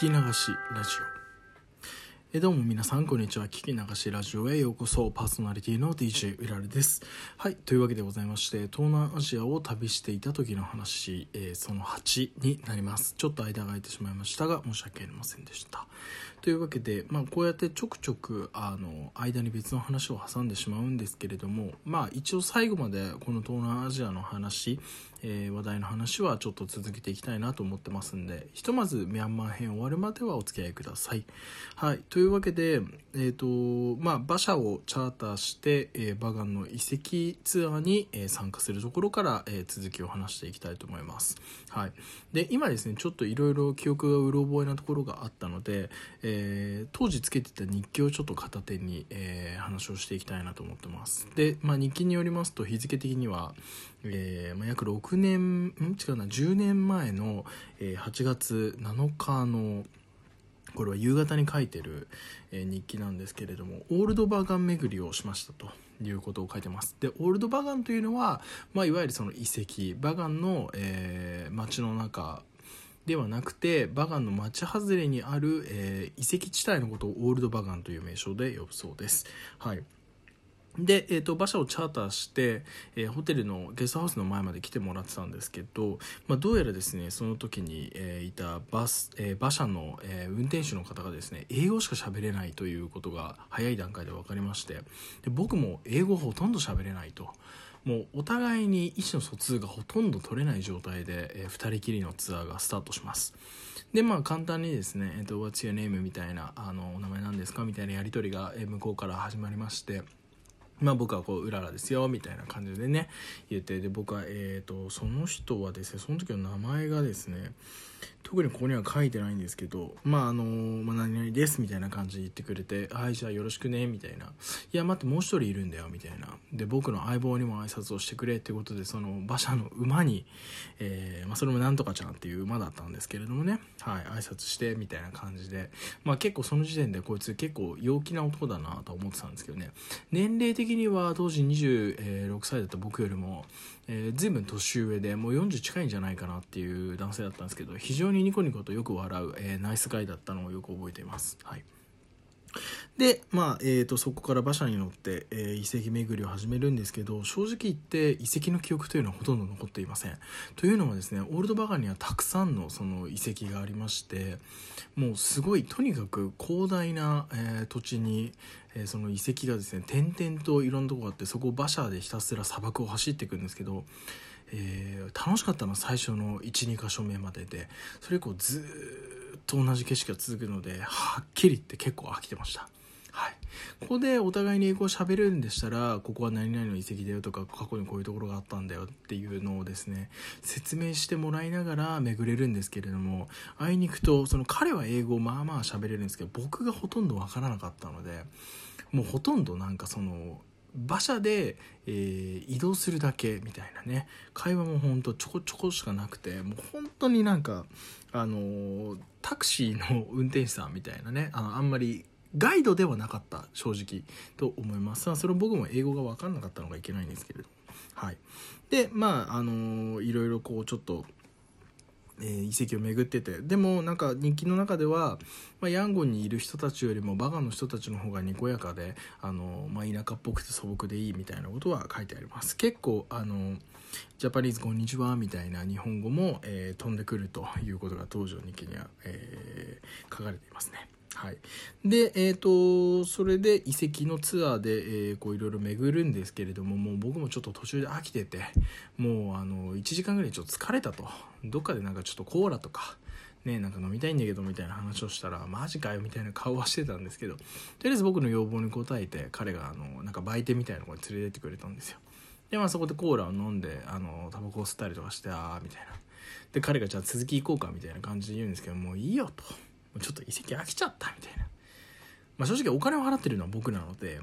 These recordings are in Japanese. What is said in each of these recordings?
聞き流しラジオ。えどうも皆さんこんにちは。聞き流しラジオへようこそ。パーソナリティの DJ うららです。はいというわけでございまして東南アジアを旅していた時の話、えー、その8になります。ちょっと間が空いてしまいましたが申し訳ありませんでした。というわけで、まあ、こうやってちょくちょくあの間に別の話を挟んでしまうんですけれども、まあ、一応最後までこの東南アジアの話、えー、話題の話はちょっと続けていきたいなと思ってますんでひとまずミャンマー編終わるまではお付き合いください。はい、というわけで、えーとまあ、馬車をチャーターして、えー、バガンの遺跡ツアーに、えー、参加するところから、えー、続きを話していきたいと思います。はい、で今ですねちょっといろいろ記憶がうろ覚えなところがあったので、え、当時つけてた日記をちょっと片手に、え、話をしていきたいなと思ってます。で、まあ、日記によりますと日付的には、えまあ、約6年ん？違うな10年前の、え、8月7日のこれは夕方に書いてる、え、日記なんですけれどもオールドバガン巡りをしましたということを書いてますでオールドバガンというのは、まあ、いわゆるその遺跡バガンの、えー、街の中ではなくてバガンの町外れにある、えー、遺跡地帯のことをオールドバガンという名称で呼ぶそうです。はいで、えーと、馬車をチャーターして、えー、ホテルのゲストハウスの前まで来てもらってたんですけど、まあ、どうやらですねその時に、えー、いたバス、えー、馬車の、え運転手の方がですね英語しか喋れないということが早い段階で分かりましてで僕も英語ほとんど喋れないと。もうお互いに意思の疎通がほとんど取れない状態で、えー、2人きりのツアーがスタートしますでまあ簡単にですね「えーと、What's your name?」みたいなあの「お名前何ですか?」みたいなやり取りが、えー、向こうから始まりましてまあ僕はこう、うららですよ、みたいな感じでね、言って、で、僕は、えっ、と、その人はですね、その時の名前がですね、特にここには書いてないんですけど、まああの、まあ、何々ですみたいな感じで言ってくれて、はい、じゃあよろしくね、みたいな。いや、待って、もう一人いるんだよ、みたいな。で、僕の相棒にも挨拶をしてくれってことで、その馬車の馬に、えー、まあそれもなんとかちゃんっていう馬だったんですけれどもね、はい、挨拶して、みたいな感じで、まあ結構その時点でこいつ結構陽気な男だなと思ってたんですけどね、年齢的には当時26歳だった僕よりも、えー、随分年上でもう40近いんじゃないかなっていう男性だったんですけど非常にニコニコとよく笑う、えー、ナイスガイだったのをよく覚えています。はいで、まあ、えーと、そこから馬車に乗って、えー、遺跡巡りを始めるんですけど正直言って遺跡の記憶というのはほとんど残っていませんというのはですねオールドバガンにはたくさんのその遺跡がありましてもうすごいとにかく広大な、えー、土地に、えー、その遺跡がですね点々といろんなとこがあってそこを馬車でひたすら砂漠を走っていくんですけどえー、楽しかったのは最初の12箇所目まででそれ以降ずっと同じ景色が続くのではっきり言って結構飽きてました。はい、ここでお互いに英語を喋るんでしたらここは何々の遺跡だよとか過去にこういうところがあったんだよっていうのをですね説明してもらいながら巡れるんですけれどもあいにくとその彼は英語をまあまあ喋れるんですけど僕がほとんどわからなかったのでもうほとんどなんかその馬車で、えー、移動するだけみたいなね。会話もほんとちょこちょこしかなくてもう本当になんかあのー、タクシーの運転手さんみたいなねあのあんまりガイドではなかった正直と思います。それ僕も英語が分かんなかったのがいけないんですけれど。はい。でまああの、いろいろこうちょっとえー、遺跡を巡ってて。でもなんか日記の中では、まあ、ヤンゴンにいる人たちよりもバガの人たちの方がにこやかであの、まあ、田舎っぽくて素朴でいいみたいなことは書いてあります。結構あのジャパニーズこんにちはみたいな日本語も、えー、飛んでくるということが当時の日記には、えー、書かれていますね。はい、で、えーと、それで遺跡のツアーで、えー、こういろいろ巡るんですけれどももう僕もちょっと途中で飽きててもうあの1時間ぐらいちょっと疲れたと。どっかでなんかちょっとコーラとかね、なんか飲みたいんだけどみたいな話をしたらマジかよみたいな顔はしてたんですけどとりあえず僕の要望に応えて彼があのなんか売店みたいなとこに連れてってくれたんですよ。でまあそこでコーラを飲んであのタバコを吸ったりとかしてああみたいな。で彼がじゃあ続き行こうかみたいな感じで言うんですけどもういいよと。ちょっと遺跡飽きちゃったみたいな。まあ、正直お金を払ってるのは僕なので、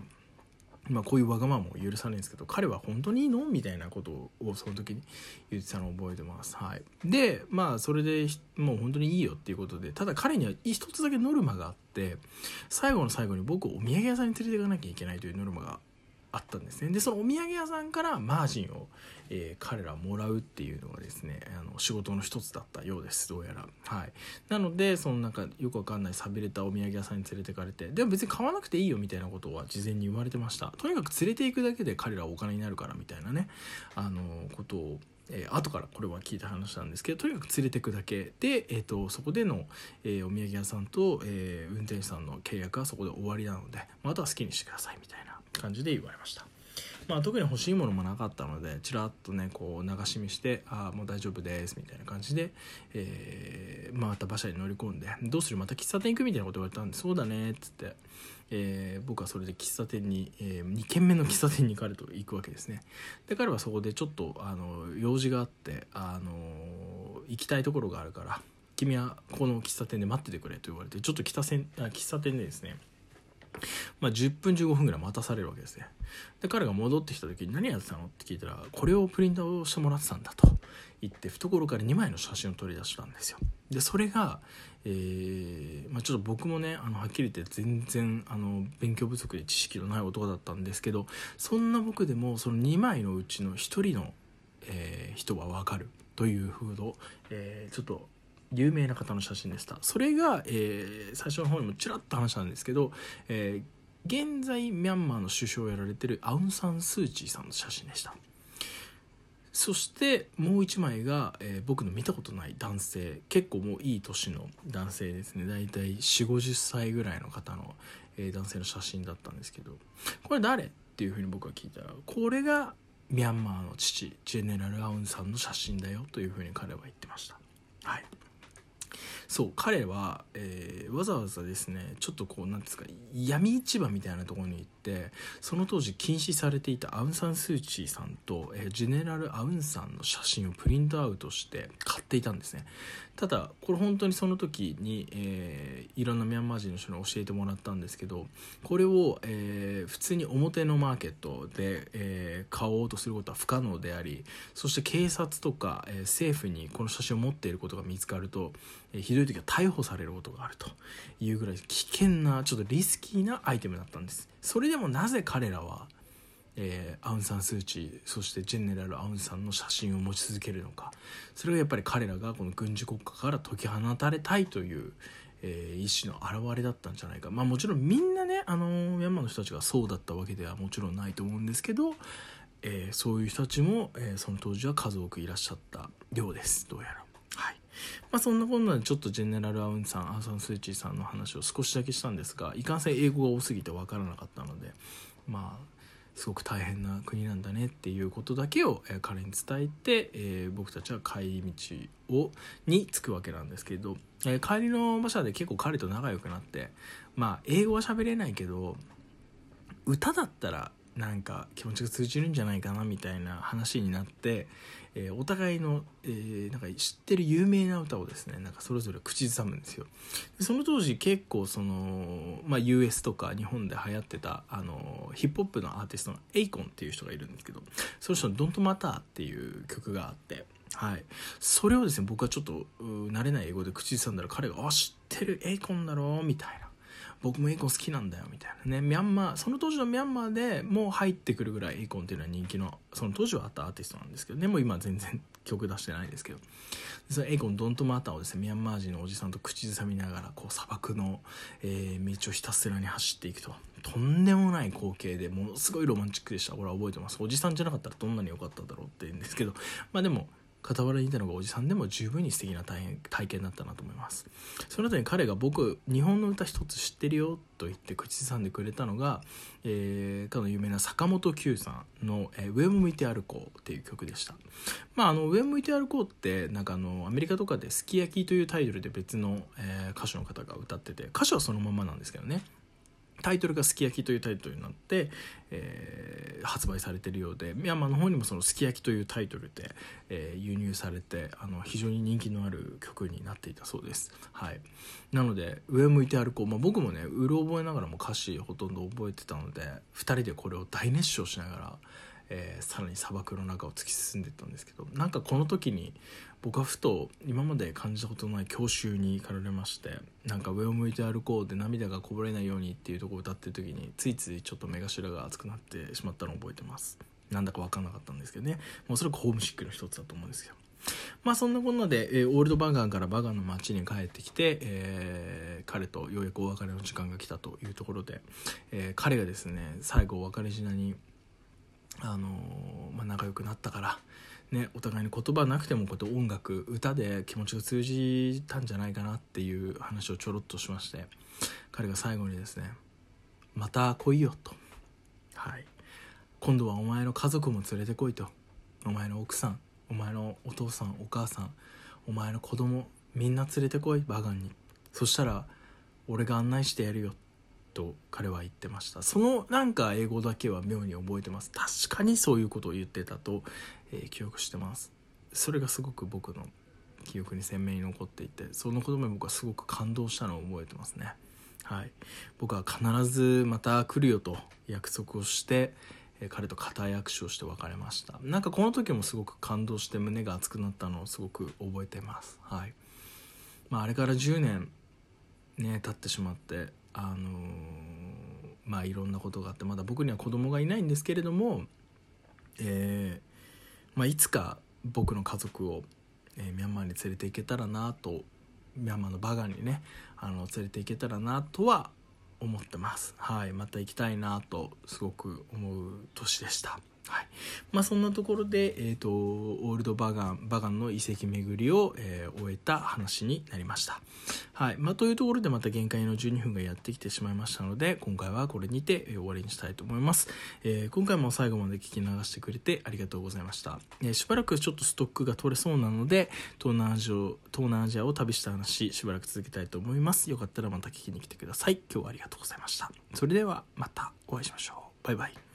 まあ、こういうわがままも許さないんですけど彼は本当にいいのみたいなことをその時に言ってたのを覚えてます。はい、でまあそれでもう本当にいいよっていうことでただ彼には一つだけノルマがあって最後の最後に僕をお土産屋さんに連れていかなきゃいけないというノルマがあったんですね。でそのお土産屋さんからマージンを、えー、彼らもらうっていうのがですねあの仕事の一つだったようですどうやら。はい。なのでそのなんかよくわかんない寂れたお土産屋さんに連れてかれて。でも別に買わなくていいよみたいなことは事前に言われてました。とにかく連れて行くだけで彼らはお金になるからみたいなねあのことをえー、後からこれは聞いた話なんですけどとにかく連れてくだけで、えーと、そこでの、えー、お土産屋さんと、えー、運転手さんの契約はそこで終わりなので、まあ、あとは好きにしてくださいみたいな。感じで言われました。まあ、特に欲しいものもなかったのでちらっとねこう流し見して「ああもう大丈夫です」みたいな感じで、えー、また馬車に乗り込んで「どうするまた喫茶店行く?」みたいなこと言われたんで「そうだね」っつって、えー、僕はそれで喫茶店に、えー、2軒目の喫茶店に彼と行くわけですねで彼はそこでちょっとあの用事があってあの行きたいところがあるから君はこの喫茶店で待っててくれと言われてちょっと喫茶店あ喫茶店でですねまあ、10分15分ぐらい待たされるわけですねで彼が戻ってきた時に「何やってたの?」って聞いたら「これをプリントしてもらってたんだ」と言って懐から2枚の写真を取り出したんですよでそれが、えーまあ、ちょっと僕もねあのはっきり言って全然あの勉強不足で知識のない男だったんですけどそんな僕でもその2枚のうちの1人の、えー、人は分かるという風土、えー、ちょっと有名な方の写真でした。それが、えー、最初の方にもちらっと話したんですけど、えー、現在ミャンマーの首相をやられてるアウン・サン・スー・チーさんの写真でした。そしてもう一枚が、えー、僕の見たことない男性結構もういい年の男性ですね。大体4 5 0歳ぐらいの方の、えー、男性の写真だったんですけど。これ誰？っていうふうに僕は聞いたらこれがミャンマーの父ジェネラル・アウンさんの写真だよ。というふうに彼は言ってました。はい。そう彼は、えー、わざわざですねちょっとこうなんですか闇市場みたいなところに行ってその当時禁止されていたアウン・サン・スー・チーさんと、えー、ジェネラル・アウンさんの写真をプリントアウトして買っていたんですね。ただこれ本当にその時に、えー、いろんなミャンマー人の人に教えてもらったんですけどこれを、えー、普通に表のマーケットで、えー、買おうとすることは不可能でありそして警察とか、え政府にこの写真を持っていることが見つかると、えひどい時は逮捕されることがあるというぐらい危険なちょっとリスキーなアイテムだったんです。それでもなぜ彼らはえー、アウン・サン・スー・チーそしてジェネラル・アウンさんの写真を持ち続けるのか。それがやっぱり彼らがこの軍事国家から解き放たれたいという、えー、意思の表れだったんじゃないか。まあもちろんみんなねあのミャンマーの人たちがそうだったわけではもちろんないと思うんですけど、えー、そういう人たちも、えー、その当時は数多くいらっしゃったようです。どうやら。はい。まあ、そんなこんなでちょっとジェネラル・アウンさんアウ・サン・スー・チーさんの話を少しだけしたんですがいかんせん英語が多すぎて分からなかったのでまあすごく大変な国なんだねっていうことだけを、え彼に伝えて、えー、僕たちは帰り道をに着くわけなんですけど、えー、帰りの馬車で結構彼と仲良くなってまあ英語は喋れないけど歌だったらなんか気持ちが通じるんじゃないかなみたいな話になって、えー、お互いの、えー、なんか知ってる有名な歌をですねなんかそれぞれ口ずさむんですよ。その当時結構その、まあ、US とか日本で流行ってたあのヒップホップのアーティストのエイコンっていう人がいるんですけどその人の「Don't Matter」っていう曲があってはい、それをですね僕はちょっと慣れない英語で口ずさんだら彼が「あ知ってるエイコンだろ」みたいな。僕もエコ好きなんだよみたいなね。ミャンマーその当時のミャンマーでもう入ってくるぐらいエイコンっていうのは人気のその当時はあったアーティストなんですけどでも今全然曲出してないですけどそのエイコンドントマーターをですねミャンマー人のおじさんと口ずさみながらこう砂漠の、えー、道をひたすらに走っていくと。とんでもない光景でものすごいロマンチックでした。俺は覚えてます。おじさんじゃなかったらどんなに良かっただろうって言うんですけど。まあでも傍らにいたのがおじさんでも十分に素敵な体体験だったなと思います。その後に彼が僕日本の歌一つ知ってるよと言って口ずさんでくれたのが、えー、かの有名な坂本九さんの、えー「上を向いて歩こう」っていう曲でした。まああの上を向いて歩こうってなんかあのアメリカとかで「すき焼き」というタイトルで別の、えー、歌手の方が歌ってて歌詞はそのままなんですけどね。タイトルが「すき焼き」というタイトルになって、えー、発売されてるようでミャンマーの方にもその「すき焼き」というタイトルで、えー、輸入されてあの非常に人気のある曲になっていたそうです、はい、なので「上向いて歩こう」まあ、僕もねうろ覚えながらも歌詞ほとんど覚えてたので2人でこれを大熱唱しながら、えー、さらに砂漠の中を突き進んでいったんですけどなんかこの時に僕はふと今まで感じたことのない郷愁に駆られましてなんか上を向いて歩こうで涙がこぼれないようにっていうとこを歌ってる時についついちょっと目頭が熱くなってしまったのを覚えてます。なんだか分かんなかったんですけどね。おそらくホームシックの一つだと思うんですよまあそんなこんなで、えー、オールドバーガンからバガンの街に帰ってきて、えー、彼とようやくお別れの時間が来たというところで、えー、彼がですね最後お別れ品にあのまあ、仲良くなったからね、お互いに言葉なくてもこうやって音楽歌で気持ちが通じたんじゃないかなっていう話をちょろっとしまして彼が最後にですね「また来いよ」と、はい「今度はお前の家族も連れてこい」と「お前の奥さんお前のお父さんお母さんお前の子供みんな連れてこいバガンに。そしたら俺が案内してやるよ」と彼は言ってました。そのなんか英語だけは妙に覚えてます。確かにそういうことを言ってたと、えー、記憶してます。それがすごく僕の記憶に鮮明に残っていてその言葉に僕はすごく感動したのを覚えてますね。はい。僕は必ずまた来るよと約束をして彼と固い握手をして別れました。なんかこの時もすごく感動して胸が熱くなったのをすごく覚えてます。はい。まあ、あれから10年ね経ってしまってあのまあいろんなことがあってまだ僕には子供がいないんですけれども、えーまあ、いつか僕の家族を、えー、ミャンマーに連れて行けたらなとミャンマーのバガンにねあの連れて行けたらなとは思ってます。はいまた行きたいなとすごく思う年でした。はい。まあ、そんなところで、えーと、オールドバガンバガンの遺跡巡りを、えー、終えた話になりました。はい。まあ、というところでまた限界の12分がやってきてしまいましたので今回はこれにて、えー、終わりにしたいと思います、えー、今回も最後まで聞き流してくれてありがとうございました、えしばらくちょっとストックが取れそうなので東南アジア東南アジアを旅した話しばらく続けたいと思います。よかったらまた聞きに来てください。今日はありがとうございました。それではまたお会いしましょう。バイバイ。